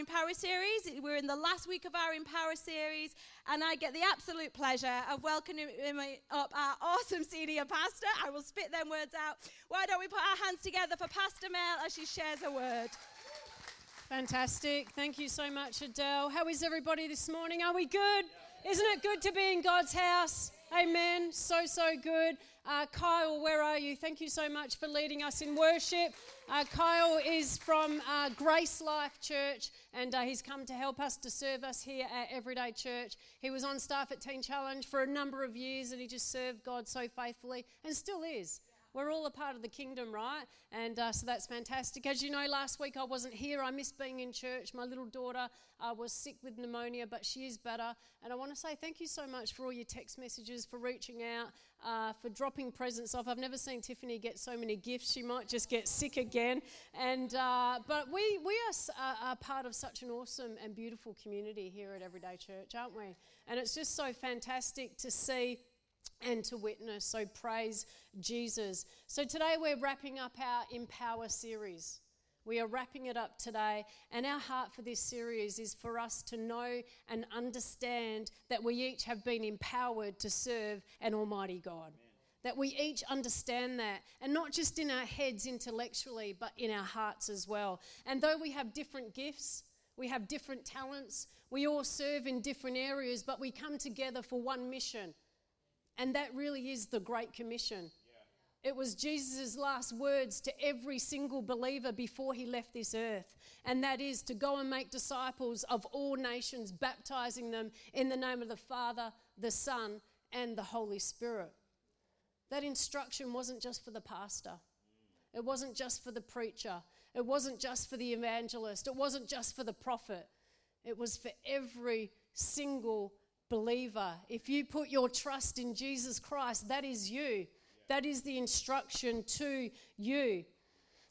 Empower series. We're in the last week of our Empower series, and I get the absolute pleasure of welcoming up our awesome senior pastor. I will spit them words out. Why don't we put our hands together for Pastor Mel as she shares a word? Fantastic. Thank you so much, Adele. How is everybody this morning? Are we good? Isn't it good to be in God's house? Amen. So, so good. Uh, Kyle, where are you? Thank you so much for leading us in worship. Uh, Kyle is from uh, Grace Life Church, and uh, he's come to help us to serve us here at Everyday Church. He was on staff at Teen Challenge for a number of years, and he just served God so faithfully, and still is. We're all a part of the kingdom, right? And uh, so that's fantastic. As you know, last week I wasn't here. I missed being in church. My little daughter uh, was sick with pneumonia, but she is better. And I want to say thank you so much for all your text messages, for reaching out, uh, for dropping presents off. I've never seen Tiffany get so many gifts. She might just get sick again. And uh, but we we are, are part of such an awesome and beautiful community here at Everyday Church, aren't we? And it's just so fantastic to see and to witness. So praise Jesus. So today we're wrapping up our Empower series. We are wrapping it up today, and our heart for this series is for us to know and understand that we each have been empowered to serve an Almighty God. Amen. That we each understand that, and not just in our heads intellectually, but in our hearts as well. And though we have different gifts, we have different talents, we all serve in different areas, but we come together for one mission and that really is the Great Commission. It was Jesus' last words to every single believer before he left this earth. And that is to go and make disciples of all nations, baptizing them in the name of the Father, the Son, and the Holy Spirit. That instruction wasn't just for the pastor, it wasn't just for the preacher, it wasn't just for the evangelist, it wasn't just for the prophet. It was for every single believer. If you put your trust in Jesus Christ, that is you. That is the instruction to you.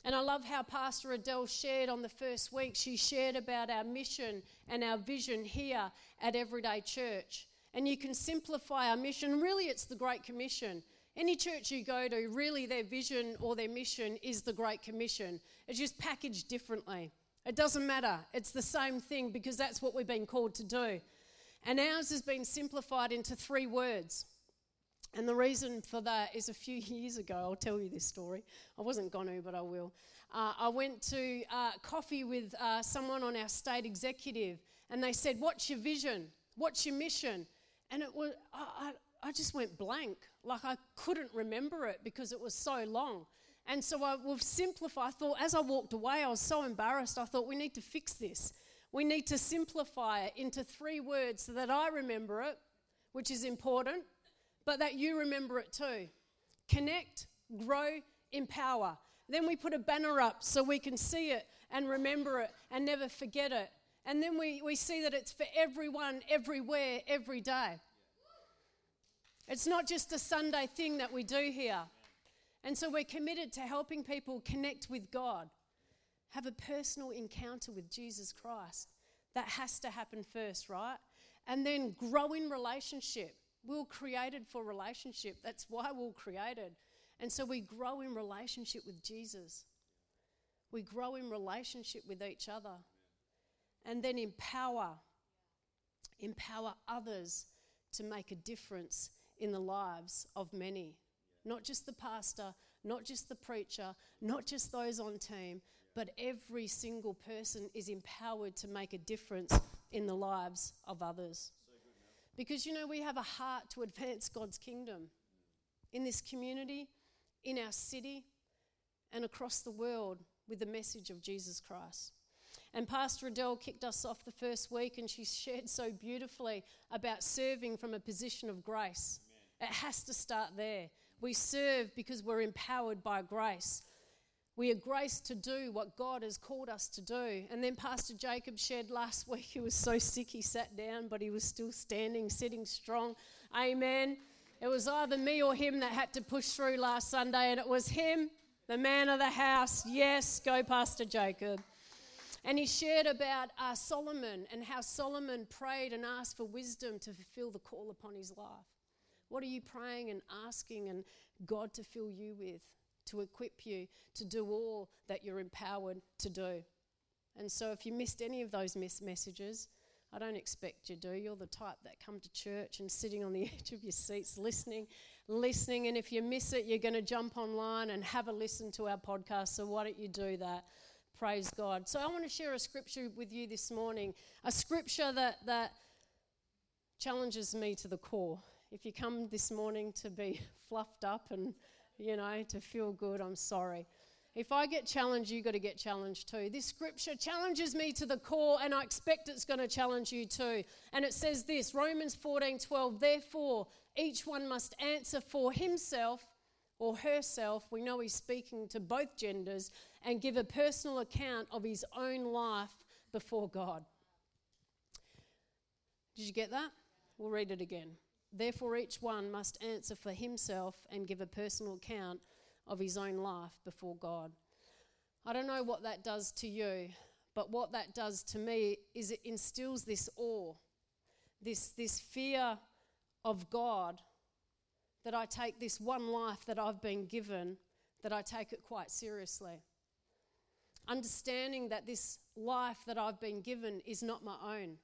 And I love how Pastor Adele shared on the first week. She shared about our mission and our vision here at Everyday Church. And you can simplify our mission. Really, it's the Great Commission. Any church you go to, really, their vision or their mission is the Great Commission. It's just packaged differently. It doesn't matter. It's the same thing because that's what we've been called to do. And ours has been simplified into three words. And the reason for that is a few years ago, I'll tell you this story. I wasn't going to, but I will. Uh, I went to uh, coffee with uh, someone on our state executive, and they said, What's your vision? What's your mission? And it was, I, I, I just went blank. Like I couldn't remember it because it was so long. And so I, we've simplified. I thought, as I walked away, I was so embarrassed. I thought, we need to fix this. We need to simplify it into three words so that I remember it, which is important, but that you remember it too. Connect, grow, empower. Then we put a banner up so we can see it and remember it and never forget it. And then we, we see that it's for everyone, everywhere, every day. It's not just a Sunday thing that we do here. And so we're committed to helping people connect with God have a personal encounter with Jesus Christ. That has to happen first, right? And then grow in relationship. We are created for relationship. That's why we are created. And so we grow in relationship with Jesus. We grow in relationship with each other. And then empower. Empower others to make a difference in the lives of many. Not just the pastor, not just the preacher, not just those on team, but every single person is empowered to make a difference in the lives of others. Because you know, we have a heart to advance God's kingdom in this community, in our city, and across the world with the message of Jesus Christ. And Pastor Adele kicked us off the first week, and she shared so beautifully about serving from a position of grace. Amen. It has to start there. We serve because we're empowered by grace. We are graced to do what God has called us to do. And then Pastor Jacob shared last week, he was so sick he sat down, but he was still standing, sitting strong. Amen. It was either me or him that had to push through last Sunday, and it was him, the man of the house. Yes, go, Pastor Jacob. And he shared about uh, Solomon and how Solomon prayed and asked for wisdom to fulfill the call upon his life. What are you praying and asking and God to fill you with? To equip you to do all that you're empowered to do. And so if you missed any of those miss messages, I don't expect you do. You're the type that come to church and sitting on the edge of your seats listening, listening. And if you miss it, you're going to jump online and have a listen to our podcast. So why don't you do that? Praise God. So I want to share a scripture with you this morning, a scripture that, that challenges me to the core. If you come this morning to be fluffed up and, you know, to feel good, I'm sorry. If I get challenged, you've got to get challenged too. This scripture challenges me to the core, and I expect it's going to challenge you too. And it says this Romans 14 12, therefore, each one must answer for himself or herself. We know he's speaking to both genders, and give a personal account of his own life before God. Did you get that? We'll read it again. Therefore, each one must answer for himself and give a personal account of his own life before God. I don't know what that does to you, but what that does to me is it instills this awe, this, this fear of God that I take this one life that I've been given, that I take it quite seriously. Understanding that this life that I've been given is not my own.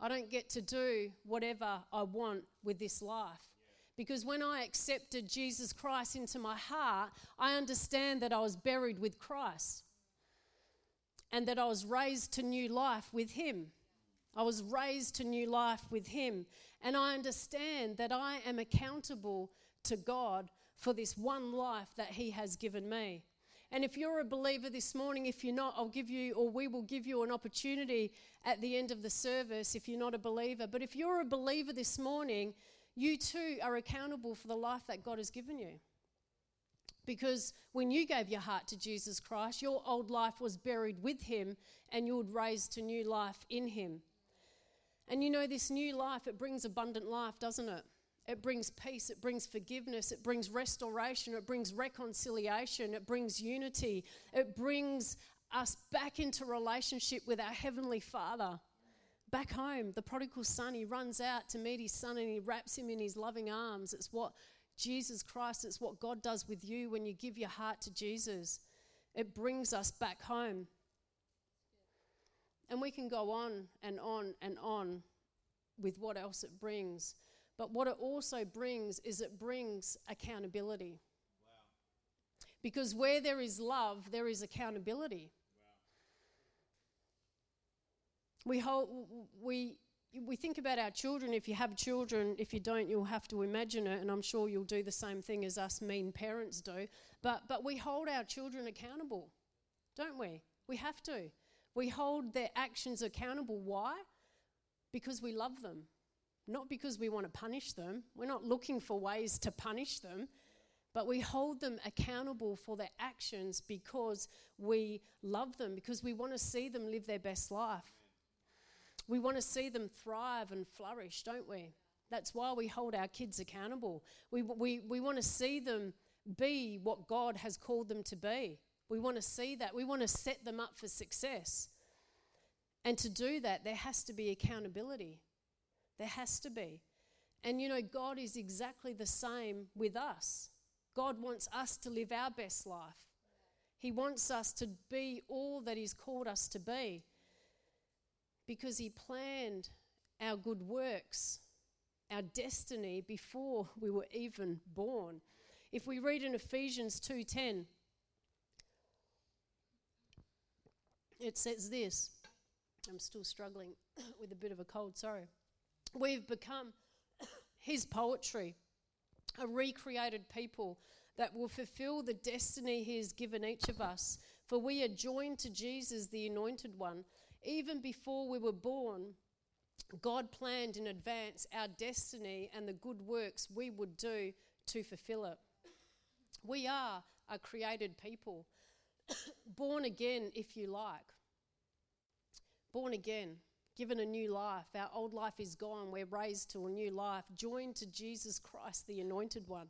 I don't get to do whatever I want with this life. Because when I accepted Jesus Christ into my heart, I understand that I was buried with Christ and that I was raised to new life with Him. I was raised to new life with Him. And I understand that I am accountable to God for this one life that He has given me. And if you're a believer this morning, if you're not, I'll give you, or we will give you an opportunity at the end of the service if you're not a believer. But if you're a believer this morning, you too are accountable for the life that God has given you. Because when you gave your heart to Jesus Christ, your old life was buried with Him and you would raised to new life in Him. And you know, this new life, it brings abundant life, doesn't it? It brings peace, it brings forgiveness, it brings restoration, it brings reconciliation, it brings unity, it brings us back into relationship with our Heavenly Father back home, the prodigal son, he runs out to meet his son and he wraps him in his loving arms. It's what Jesus Christ, it's what God does with you when you give your heart to Jesus. It brings us back home. And we can go on and on and on with what else it brings. But what it also brings is it brings accountability. Wow. Because where there is love, there is accountability. We, hold, we, we think about our children. If you have children, if you don't, you'll have to imagine it, and I'm sure you'll do the same thing as us mean parents do. But, but we hold our children accountable, don't we? We have to. We hold their actions accountable. Why? Because we love them, not because we want to punish them. We're not looking for ways to punish them, but we hold them accountable for their actions because we love them, because we want to see them live their best life. We want to see them thrive and flourish, don't we? That's why we hold our kids accountable. We, we, we want to see them be what God has called them to be. We want to see that. We want to set them up for success. And to do that, there has to be accountability. There has to be. And you know, God is exactly the same with us. God wants us to live our best life. He wants us to be all that He's called us to be because He planned our good works, our destiny before we were even born. If we read in Ephesians 2:10, it says this. I'm still struggling with a bit of a cold, sorry. We've become his poetry, a recreated people that will fulfill the destiny he has given each of us. For we are joined to Jesus, the anointed one, even before we were born, God planned in advance our destiny and the good works we would do to fulfill it. We are a created people, born again, if you like. Born again, given a new life. Our old life is gone. We're raised to a new life, joined to Jesus Christ, the anointed one.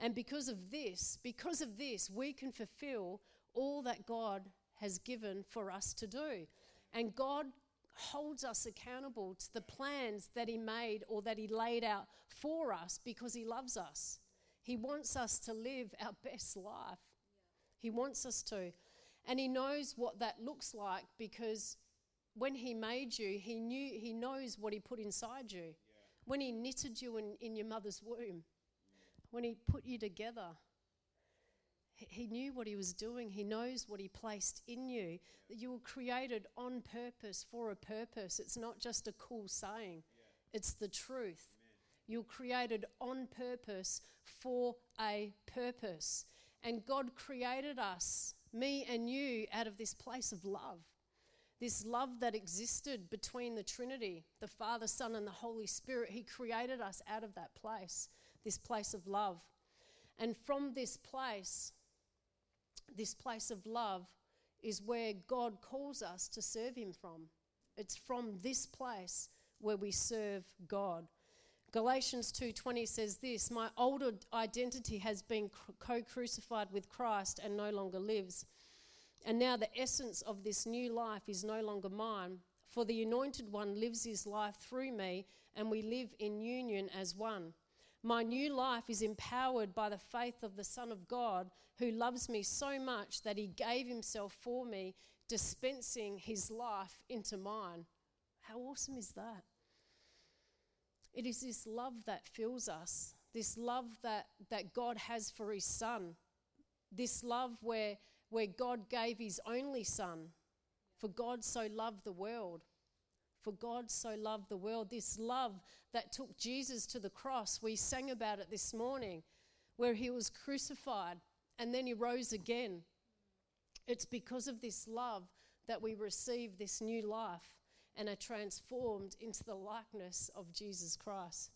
And because of this, because of this, we can fulfill all that God has given for us to do. And God holds us accountable to the plans that He made or that He laid out for us because He loves us. He wants us to live our best life. He wants us to. And He knows what that looks like because when He made you, He knew He knows what He put inside you. When He knitted you in, in your mother's womb, when He put you together, He- He knew what He was doing. He knows what He placed in you. That you were created on purpose for a purpose. It's not just a cool saying, it's the truth. You're created on purpose for a purpose. And God created us, me and you, out of this place of love. This love that existed between the Trinity, the Father, Son, and the Holy Spirit. He created us out of that place, this place of love. And from this place, this place of love, is where God calls us to serve Him from. It's from this place where we serve God. Galatians 2:20 says this, "My older identity has been co-crucified with Christ and no longer lives. And now the essence of this new life is no longer mine, for the anointed one lives his life through me, and we live in union as one. My new life is empowered by the faith of the Son of God, who loves me so much that he gave himself for me, dispensing his life into mine. How awesome is that? It is this love that fills us, this love that, that God has for his Son, this love where, where God gave his only Son. For God so loved the world. For God so loved the world. This love that took Jesus to the cross. We sang about it this morning, where he was crucified and then he rose again. It's because of this love that we receive this new life and are transformed into the likeness of Jesus Christ.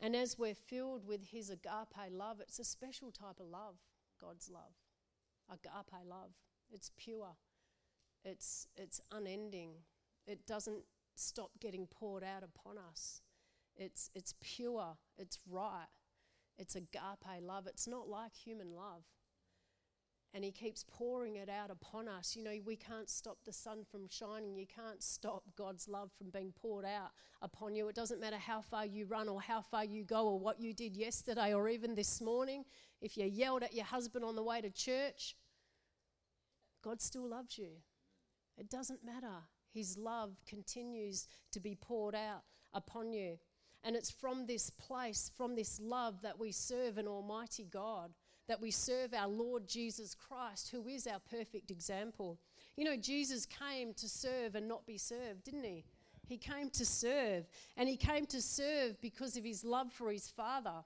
And as we're filled with his agape love, it's a special type of love, God's love. Agape love. It's pure. It's it's unending. It doesn't stop getting poured out upon us. It's it's pure, it's right. It's agape love. It's not like human love and he keeps pouring it out upon us. You know, we can't stop the sun from shining. You can't stop God's love from being poured out upon you. It doesn't matter how far you run or how far you go or what you did yesterday or even this morning. If you yelled at your husband on the way to church, God still loves you. It doesn't matter. His love continues to be poured out upon you. And it's from this place, from this love, that we serve an Almighty God that we serve our Lord Jesus Christ, who is our perfect example. You know, Jesus came to serve and not be served, didn't he? He came to serve, and he came to serve because of his love for his Father.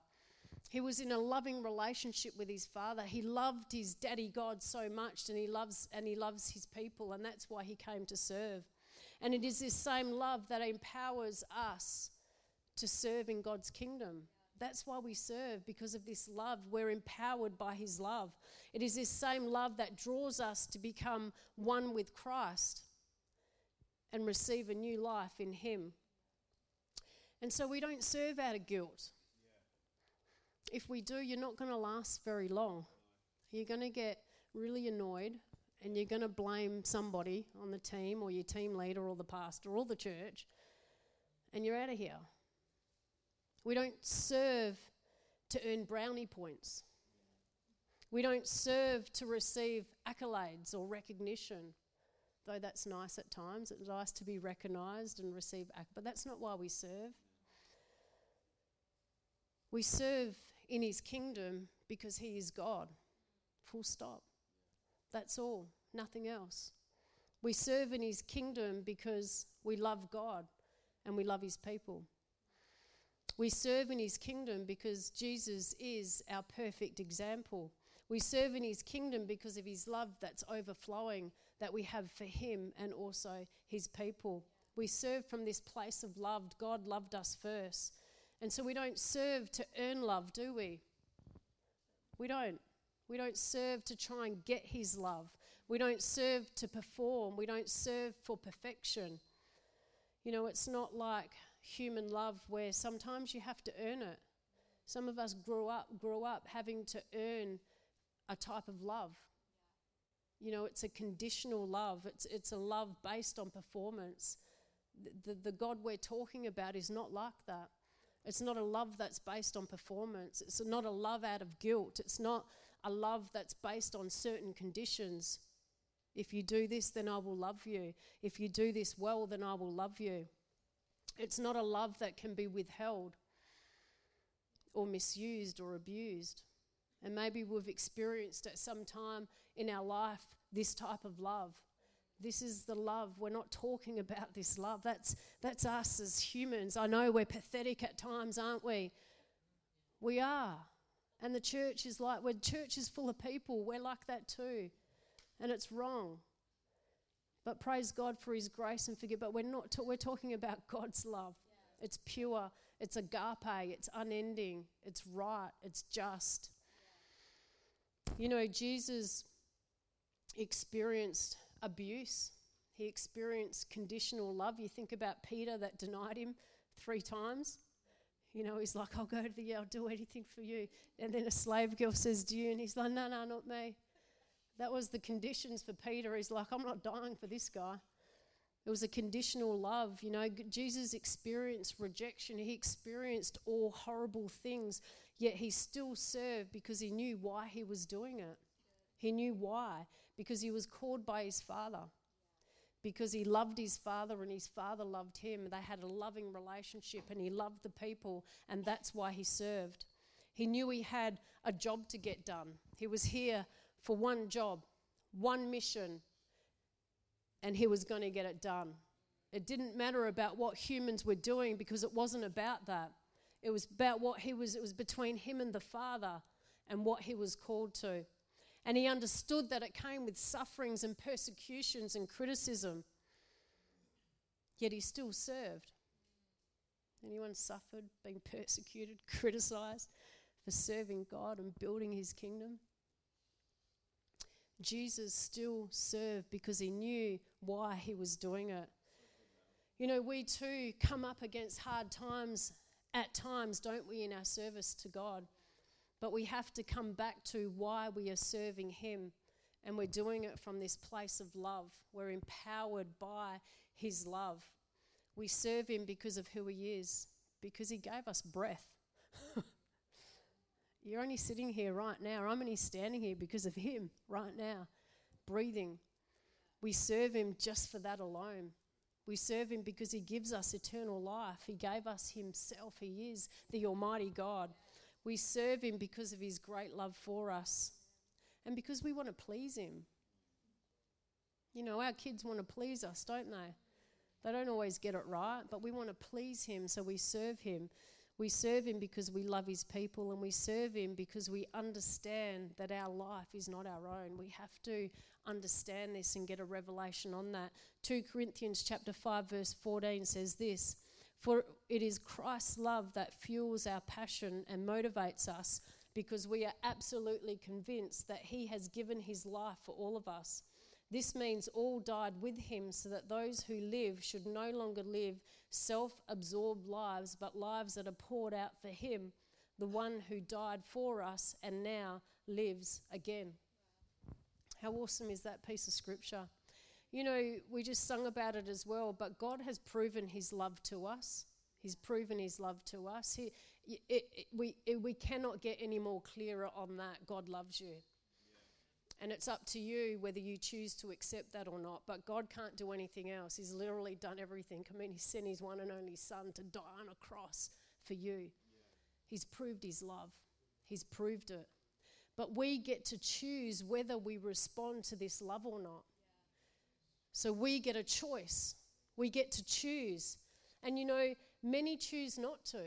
He was in a loving relationship with his father. He loved his daddy God so much and he loves and he loves his people and that's why he came to serve. And it is this same love that empowers us to serve in God's kingdom. That's why we serve, because of this love. We're empowered by His love. It is this same love that draws us to become one with Christ and receive a new life in Him. And so we don't serve out of guilt. If we do, you're not going to last very long. You're going to get really annoyed and you're going to blame somebody on the team or your team leader or the pastor or the church, and you're out of here. We don't serve to earn brownie points. We don't serve to receive accolades or recognition, though that's nice at times. It's nice to be recognised and receive, acc- but that's not why we serve. We serve in His kingdom because He is God. Full stop. That's all, nothing else. We serve in His kingdom because we love God and we love His people. We serve in his kingdom because Jesus is our perfect example. We serve in his kingdom because of his love that's overflowing that we have for him and also his people. We serve from this place of love. God loved us first. And so we don't serve to earn love, do we? We don't. We don't serve to try and get his love. We don't serve to perform. We don't serve for perfection. You know, it's not like human love where sometimes you have to earn it. Some of us grew up grew up having to earn a type of love. You know, it's a conditional love. It's it's a love based on performance. The, the, the God we're talking about is not like that. It's not a love that's based on performance. It's not a love out of guilt. It's not a love that's based on certain conditions. If you do this, then I will love you. If you do this well, then I will love you. It's not a love that can be withheld or misused or abused. And maybe we've experienced at some time in our life this type of love. This is the love. We're not talking about this love. That's, that's us as humans. I know we're pathetic at times, aren't we? We are. And the church is like, when church is full of people, we're like that too. And it's wrong. But praise God for his grace and forgive. But we're not, ta- we're talking about God's love. Yeah. It's pure, it's agape, it's unending, it's right, it's just. You know, Jesus experienced abuse, he experienced conditional love. You think about Peter that denied him three times. You know, he's like, I'll go to the, I'll do anything for you. And then a slave girl says, Do you? And he's like, No, no, not me. That was the conditions for Peter. He's like, I'm not dying for this guy. It was a conditional love. You know, Jesus experienced rejection, he experienced all horrible things, yet he still served because he knew why he was doing it. He knew why, because he was called by his father. Because he loved his father and his father loved him. They had a loving relationship and he loved the people, and that's why he served. He knew he had a job to get done. He was here for one job, one mission, and he was going to get it done. It didn't matter about what humans were doing because it wasn't about that. It was about what he was, it was between him and the Father and what he was called to. And he understood that it came with sufferings and persecutions and criticism. Yet he still served. Anyone suffered, being persecuted, criticized for serving God and building his kingdom? Jesus still served because he knew why he was doing it. You know, we too come up against hard times at times, don't we, in our service to God? But we have to come back to why we are serving Him. And we're doing it from this place of love. We're empowered by His love. We serve Him because of who He is, because He gave us breath. You're only sitting here right now. I'm only standing here because of Him right now, breathing. We serve Him just for that alone. We serve Him because He gives us eternal life. He gave us Himself. He is the Almighty God. We serve Him because of His great love for us and because we want to please Him. You know, our kids want to please us, don't they? They don't always get it right, but we want to please Him, so we serve Him. We serve Him because we love His people, and we serve Him because we understand that our life is not our own. We have to understand this and get a revelation on that. 2 Corinthians chapter 5 verse 14 says this, "For it is Christ's love that fuels our passion and motivates us because we are absolutely convinced that he has given his life for all of us." This means all died with him so that those who live should no longer live self absorbed lives, but lives that are poured out for him, the one who died for us and now lives again. How awesome is that piece of scripture? You know, we just sung about it as well, but God has proven his love to us. He's proven his love to us. He, it, it, we, it, we cannot get any more clearer on that. God loves you. And it's up to you whether you choose to accept that or not. But God can't do anything else. He's literally done everything. I mean, He sent His one and only Son to die on a cross for you. Yeah. He's proved His love, He's proved it. But we get to choose whether we respond to this love or not. So we get a choice. We get to choose. And you know, many choose not to.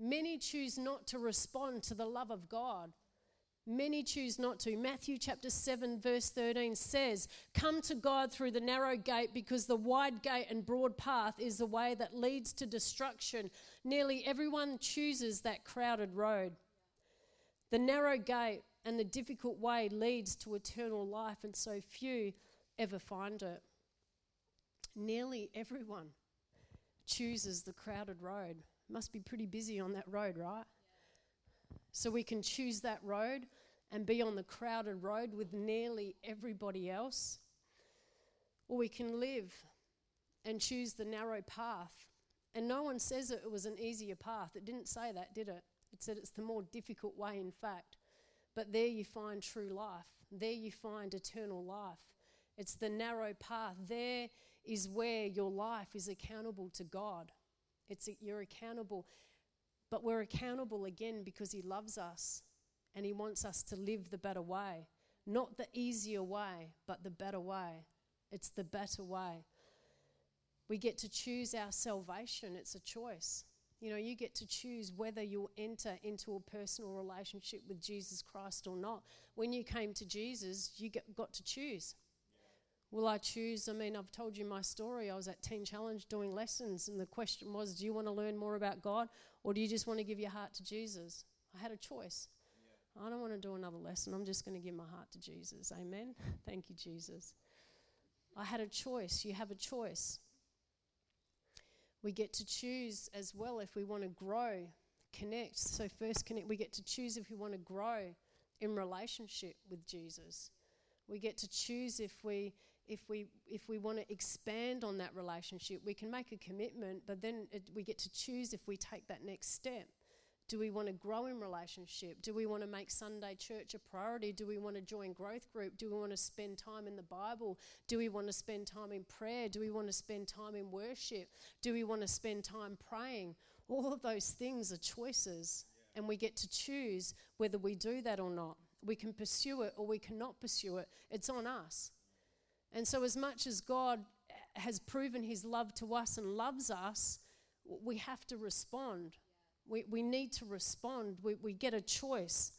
Many choose not to respond to the love of God. Many choose not to. Matthew chapter 7, verse 13 says, Come to God through the narrow gate because the wide gate and broad path is the way that leads to destruction. Nearly everyone chooses that crowded road. The narrow gate and the difficult way leads to eternal life, and so few ever find it. Nearly everyone chooses the crowded road. Must be pretty busy on that road, right? So we can choose that road and be on the crowded road with nearly everybody else. Or we can live and choose the narrow path. And no one says it was an easier path. It didn't say that, did it? It said it's the more difficult way, in fact. But there you find true life. There you find eternal life. It's the narrow path. There is where your life is accountable to God. It's you're accountable, but we're accountable again because He loves us and He wants us to live the better way. Not the easier way, but the better way. It's the better way. We get to choose our salvation, it's a choice. You know, you get to choose whether you'll enter into a personal relationship with Jesus Christ or not. When you came to Jesus, you got to choose. Will I choose? I mean, I've told you my story. I was at Teen Challenge doing lessons, and the question was, Do you want to learn more about God, or do you just want to give your heart to Jesus? I had a choice. I don't want to do another lesson. I'm just going to give my heart to Jesus. Amen. Thank you, Jesus. I had a choice. You have a choice. We get to choose as well if we want to grow, connect. So, first, connect. We get to choose if we want to grow in relationship with Jesus. We get to choose if we if we if we want to expand on that relationship. We can make a commitment, but then it, we get to choose if we take that next step. Do we want to grow in relationship? Do we want to make Sunday church a priority? Do we want to join growth group? Do we want to spend time in the Bible? Do we want to spend time in prayer? Do we want to spend time in worship? Do we want to spend time praying? All of those things are choices, yeah. and we get to choose whether we do that or not. We can pursue it or we cannot pursue it. It's on us. And so, as much as God has proven his love to us and loves us, we have to respond. We, we need to respond. We, we get a choice.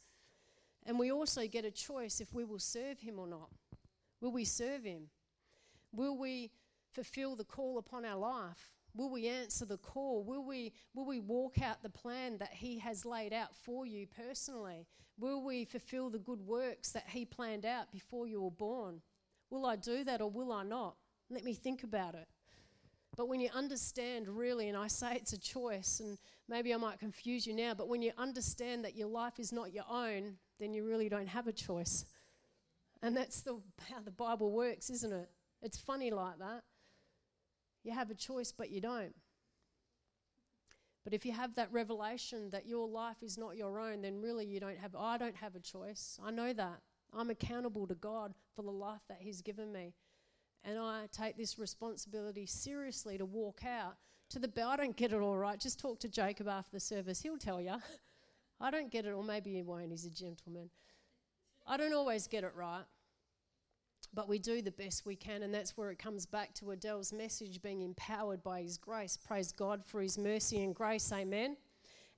And we also get a choice if we will serve Him or not. Will we serve Him? Will we fulfill the call upon our life? Will we answer the call? Will we, will we walk out the plan that He has laid out for you personally? Will we fulfill the good works that He planned out before you were born? Will I do that or will I not? Let me think about it. But when you understand really, and I say it's a choice, and maybe I might confuse you now, but when you understand that your life is not your own, then you really don't have a choice. And that's the, how the Bible works, isn't it? It's funny like that. You have a choice, but you don't. But if you have that revelation that your life is not your own, then really you don't have, I don't have a choice. I know that. I'm accountable to God for the life that He's given me. And I take this responsibility seriously to walk out to the I don't get it all right. Just talk to Jacob after the service. He'll tell you. I don't get it, or maybe he won't. He's a gentleman. I don't always get it right. But we do the best we can, and that's where it comes back to Adele's message being empowered by His grace. Praise God for His mercy and grace. Amen.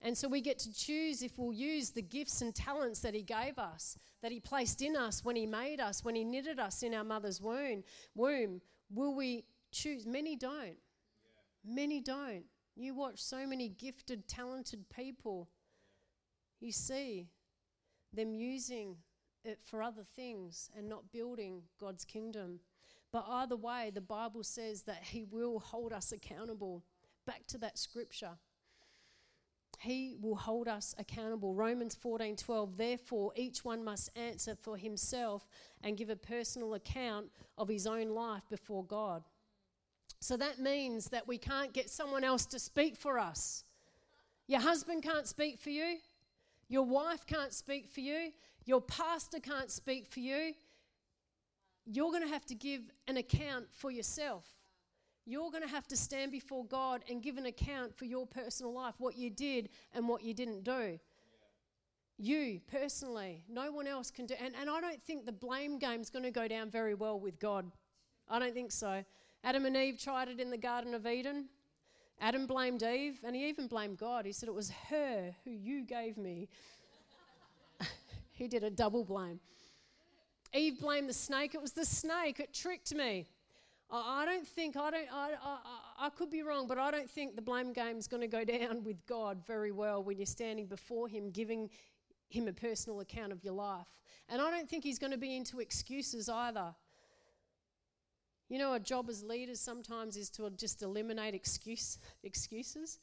And so we get to choose if we'll use the gifts and talents that He gave us, that He placed in us when He made us, when He knitted us in our mother's womb. Womb. Will we choose? Many don't. Yeah. Many don't. You watch so many gifted, talented people. You see them using it for other things and not building God's kingdom. But either way, the Bible says that He will hold us accountable. Back to that scripture. He will hold us accountable. Romans 14 12, therefore, each one must answer for himself and give a personal account of his own life before God. So that means that we can't get someone else to speak for us. Your husband can't speak for you, your wife can't speak for you, your pastor can't speak for you. You're going to have to give an account for yourself you're going to have to stand before God and give an account for your personal life, what you did and what you didn't do. You personally, no one else can do. And, and I don't think the blame game is going to go down very well with God. I don't think so. Adam and Eve tried it in the Garden of Eden. Adam blamed Eve, and he even blamed God. He said, It was her who you gave me. he did a double blame. Eve blamed the snake. It was the snake. It tricked me. I don't think, I, don't, I, I, I could be wrong, but I don't think the blame game is going to go down with God very well when you're standing before Him, giving Him a personal account of your life. And I don't think He's going to be into excuses either. You know, a job as leaders sometimes is to just eliminate excuse, excuses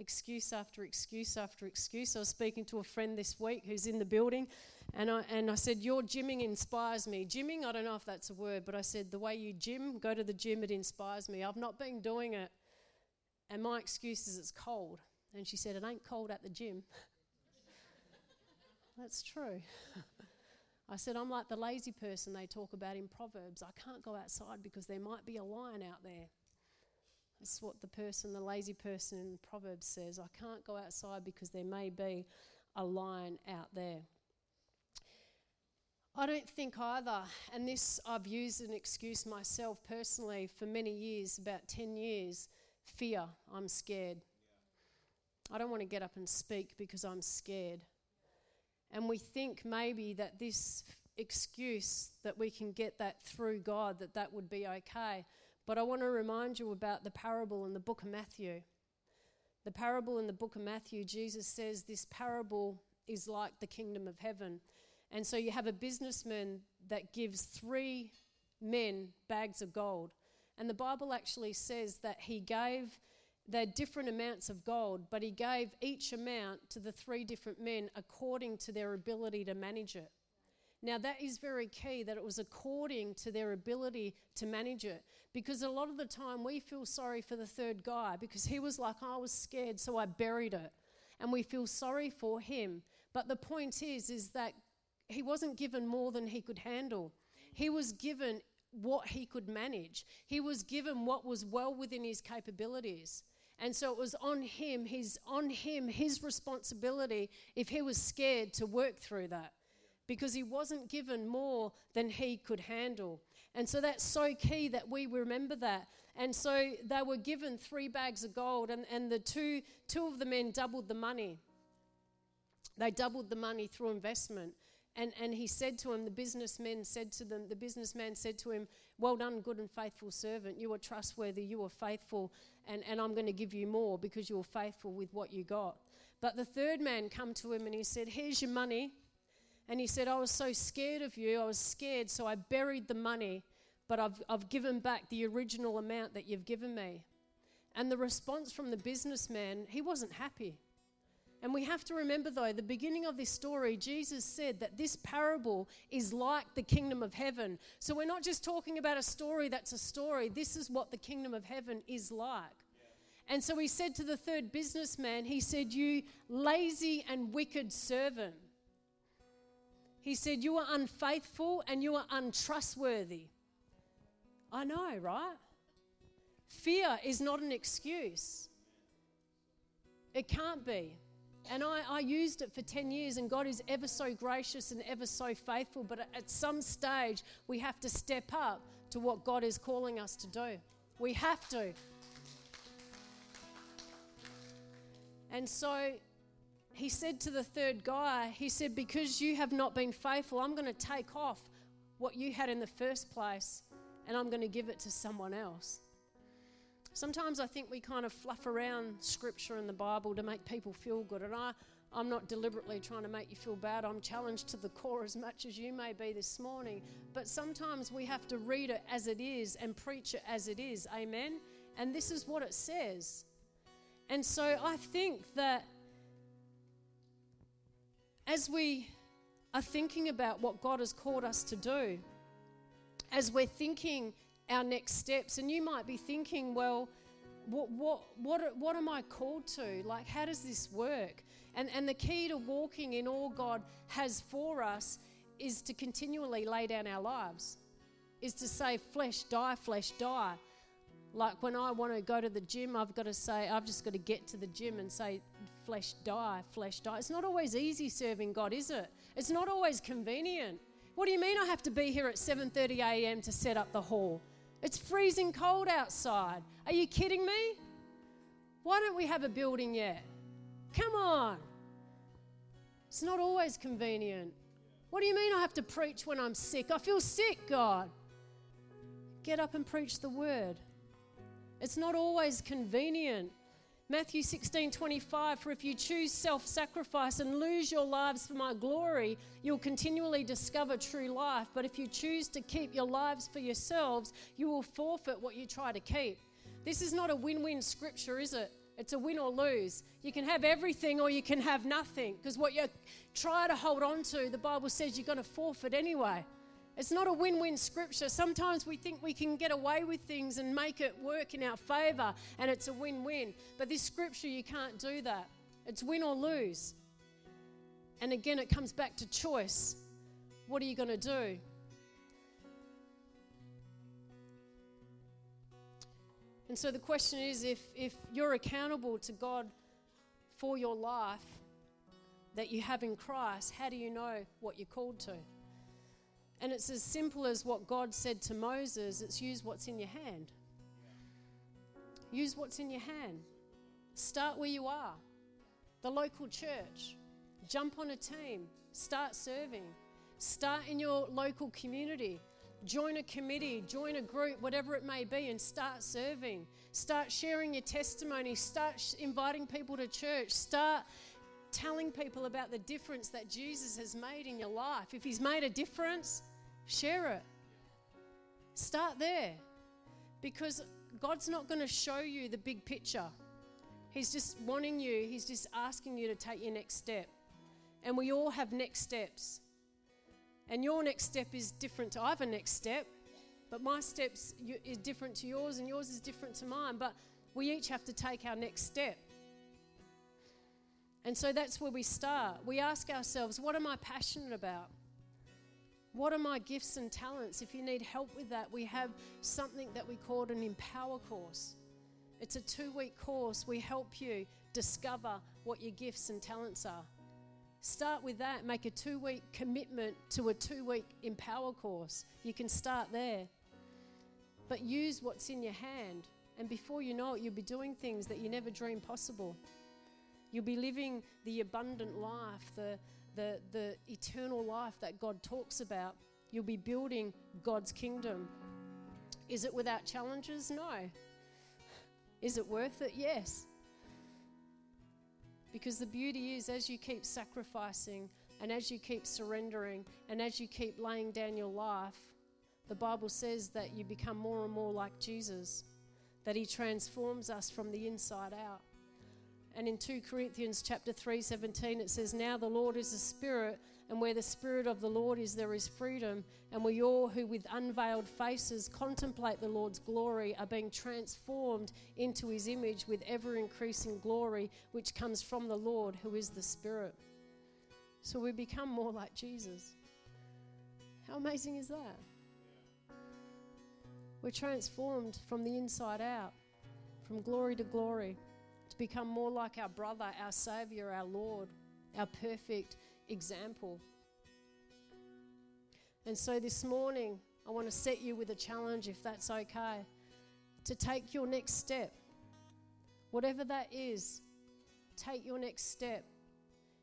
excuse after excuse after excuse. I was speaking to a friend this week who's in the building, and I, and I said, Your gymming inspires me. Gymming, I don't know if that's a word, but I said, The way you gym, go to the gym, it inspires me. I've not been doing it, and my excuse is it's cold. And she said, It ain't cold at the gym. That's true. I said, I'm like the lazy person they talk about in Proverbs. I can't go outside because there might be a lion out there. That's what the person, the lazy person in Proverbs says. I can't go outside because there may be a lion out there. I don't think either, and this I've used an excuse myself personally for many years, about 10 years fear. I'm scared. I don't want to get up and speak because I'm scared. And we think maybe that this excuse that we can get that through God, that that would be okay. But I want to remind you about the parable in the book of Matthew. The parable in the book of Matthew, Jesus says this parable is like the kingdom of heaven. And so you have a businessman that gives three men bags of gold. And the Bible actually says that he gave they're different amounts of gold, but he gave each amount to the three different men according to their ability to manage it. Now, that is very key that it was according to their ability to manage it. Because a lot of the time we feel sorry for the third guy because he was like, I was scared, so I buried it. And we feel sorry for him. But the point is, is that he wasn't given more than he could handle. He was given what he could manage, he was given what was well within his capabilities. And so it was on him, his on him, his responsibility if he was scared to work through that. Because he wasn't given more than he could handle. And so that's so key that we remember that. And so they were given three bags of gold, and, and the two, two of the men doubled the money. They doubled the money through investment. And, and he said to him, the businessmen said to them, the businessman said to him, Well done, good and faithful servant. You are trustworthy, you are faithful, and, and I'm going to give you more because you were faithful with what you got. But the third man come to him and he said, Here's your money. And he said, I was so scared of you, I was scared, so I buried the money, but I've, I've given back the original amount that you've given me. And the response from the businessman, he wasn't happy. And we have to remember, though, the beginning of this story, Jesus said that this parable is like the kingdom of heaven. So we're not just talking about a story that's a story. This is what the kingdom of heaven is like. And so he said to the third businessman, He said, You lazy and wicked servant. He said, You are unfaithful and you are untrustworthy. I know, right? Fear is not an excuse. It can't be. And I, I used it for 10 years, and God is ever so gracious and ever so faithful. But at some stage, we have to step up to what God is calling us to do. We have to. And so he said to the third guy, he said, Because you have not been faithful, I'm going to take off what you had in the first place and I'm going to give it to someone else. Sometimes I think we kind of fluff around scripture and the Bible to make people feel good. And I, I'm not deliberately trying to make you feel bad. I'm challenged to the core as much as you may be this morning. But sometimes we have to read it as it is and preach it as it is. Amen? And this is what it says. And so I think that as we are thinking about what God has called us to do, as we're thinking our next steps. And you might be thinking, well, what, what, what, what am I called to? Like, how does this work? And, and the key to walking in all God has for us is to continually lay down our lives, is to say, flesh, die, flesh, die. Like when I want to go to the gym, I've got to say, I've just got to get to the gym and say, flesh, die, flesh, die. It's not always easy serving God, is it? It's not always convenient. What do you mean I have to be here at 7:30 a.m. to set up the hall? It's freezing cold outside. Are you kidding me? Why don't we have a building yet? Come on. It's not always convenient. What do you mean I have to preach when I'm sick? I feel sick, God. Get up and preach the word. It's not always convenient. Matthew 16 25, for if you choose self sacrifice and lose your lives for my glory, you'll continually discover true life. But if you choose to keep your lives for yourselves, you will forfeit what you try to keep. This is not a win win scripture, is it? It's a win or lose. You can have everything or you can have nothing because what you try to hold on to, the Bible says you're going to forfeit anyway. It's not a win win scripture. Sometimes we think we can get away with things and make it work in our favor, and it's a win win. But this scripture, you can't do that. It's win or lose. And again, it comes back to choice. What are you going to do? And so the question is if, if you're accountable to God for your life that you have in Christ, how do you know what you're called to? And it's as simple as what God said to Moses it's use what's in your hand. Use what's in your hand. Start where you are. The local church. Jump on a team. Start serving. Start in your local community. Join a committee, join a group, whatever it may be, and start serving. Start sharing your testimony. Start sh- inviting people to church. Start telling people about the difference that Jesus has made in your life. If He's made a difference, share it. Start there. Because God's not going to show you the big picture. He's just wanting you, He's just asking you to take your next step. And we all have next steps. And your next step is different to I have a next step, but my steps is different to yours, and yours is different to mine. But we each have to take our next step. And so that's where we start. We ask ourselves, what am I passionate about? What are my gifts and talents? If you need help with that, we have something that we call an Empower course. It's a two week course. We help you discover what your gifts and talents are. Start with that. Make a two week commitment to a two week Empower course. You can start there. But use what's in your hand. And before you know it, you'll be doing things that you never dreamed possible. You'll be living the abundant life, the, the, the eternal life that God talks about. You'll be building God's kingdom. Is it without challenges? No. Is it worth it? Yes. Because the beauty is, as you keep sacrificing and as you keep surrendering and as you keep laying down your life, the Bible says that you become more and more like Jesus, that He transforms us from the inside out. And in 2 Corinthians chapter 3 17, it says, Now the Lord is a spirit, and where the Spirit of the Lord is, there is freedom. And we all who with unveiled faces contemplate the Lord's glory are being transformed into his image with ever increasing glory, which comes from the Lord who is the Spirit. So we become more like Jesus. How amazing is that? We're transformed from the inside out, from glory to glory, to become more like our brother, our Savior, our Lord, our perfect example. And so this morning, I want to set you with a challenge, if that's okay, to take your next step. Whatever that is, take your next step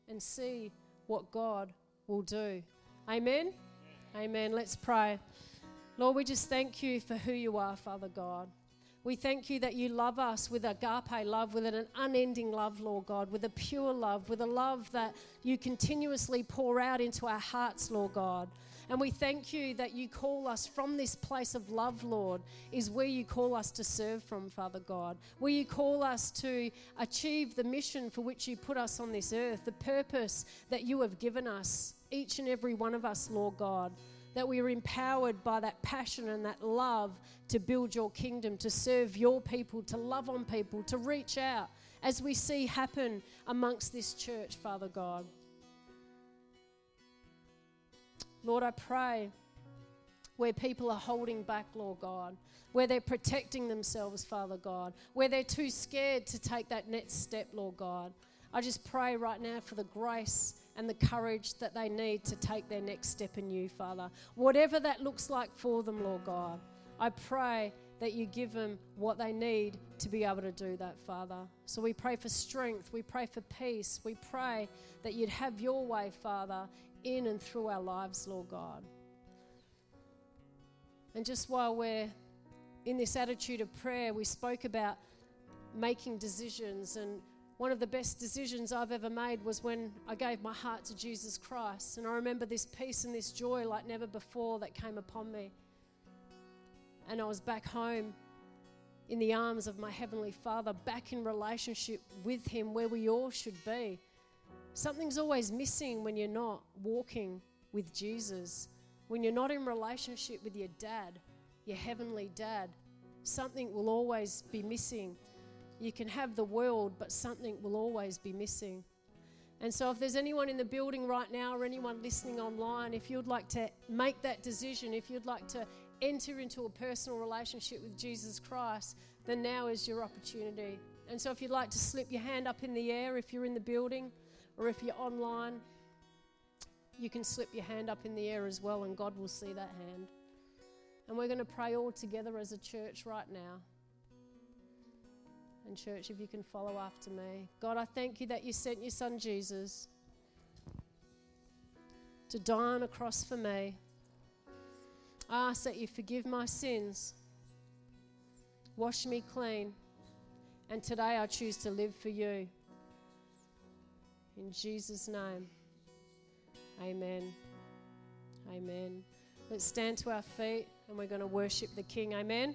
and see what God will do. Amen? Amen. Let's pray. Lord, we just thank you for who you are, Father God. We thank you that you love us with agape love, with an unending love, Lord God, with a pure love, with a love that you continuously pour out into our hearts, Lord God. And we thank you that you call us from this place of love, Lord, is where you call us to serve from, Father God. Where you call us to achieve the mission for which you put us on this earth, the purpose that you have given us, each and every one of us, Lord God that we are empowered by that passion and that love to build your kingdom, to serve your people, to love on people, to reach out as we see happen amongst this church, Father God. Lord, I pray where people are holding back, Lord God, where they're protecting themselves, Father God, where they're too scared to take that next step, Lord God. I just pray right now for the grace and the courage that they need to take their next step in you, Father. Whatever that looks like for them, Lord God, I pray that you give them what they need to be able to do that, Father. So we pray for strength, we pray for peace, we pray that you'd have your way, Father, in and through our lives, Lord God. And just while we're in this attitude of prayer, we spoke about making decisions and one of the best decisions I've ever made was when I gave my heart to Jesus Christ. And I remember this peace and this joy like never before that came upon me. And I was back home in the arms of my Heavenly Father, back in relationship with Him where we all should be. Something's always missing when you're not walking with Jesus, when you're not in relationship with your dad, your Heavenly Dad. Something will always be missing. You can have the world, but something will always be missing. And so, if there's anyone in the building right now or anyone listening online, if you'd like to make that decision, if you'd like to enter into a personal relationship with Jesus Christ, then now is your opportunity. And so, if you'd like to slip your hand up in the air, if you're in the building or if you're online, you can slip your hand up in the air as well, and God will see that hand. And we're going to pray all together as a church right now. And, church, if you can follow after me. God, I thank you that you sent your son Jesus to die on a cross for me. I ask that you forgive my sins, wash me clean, and today I choose to live for you. In Jesus' name, amen. Amen. Let's stand to our feet and we're going to worship the King. Amen.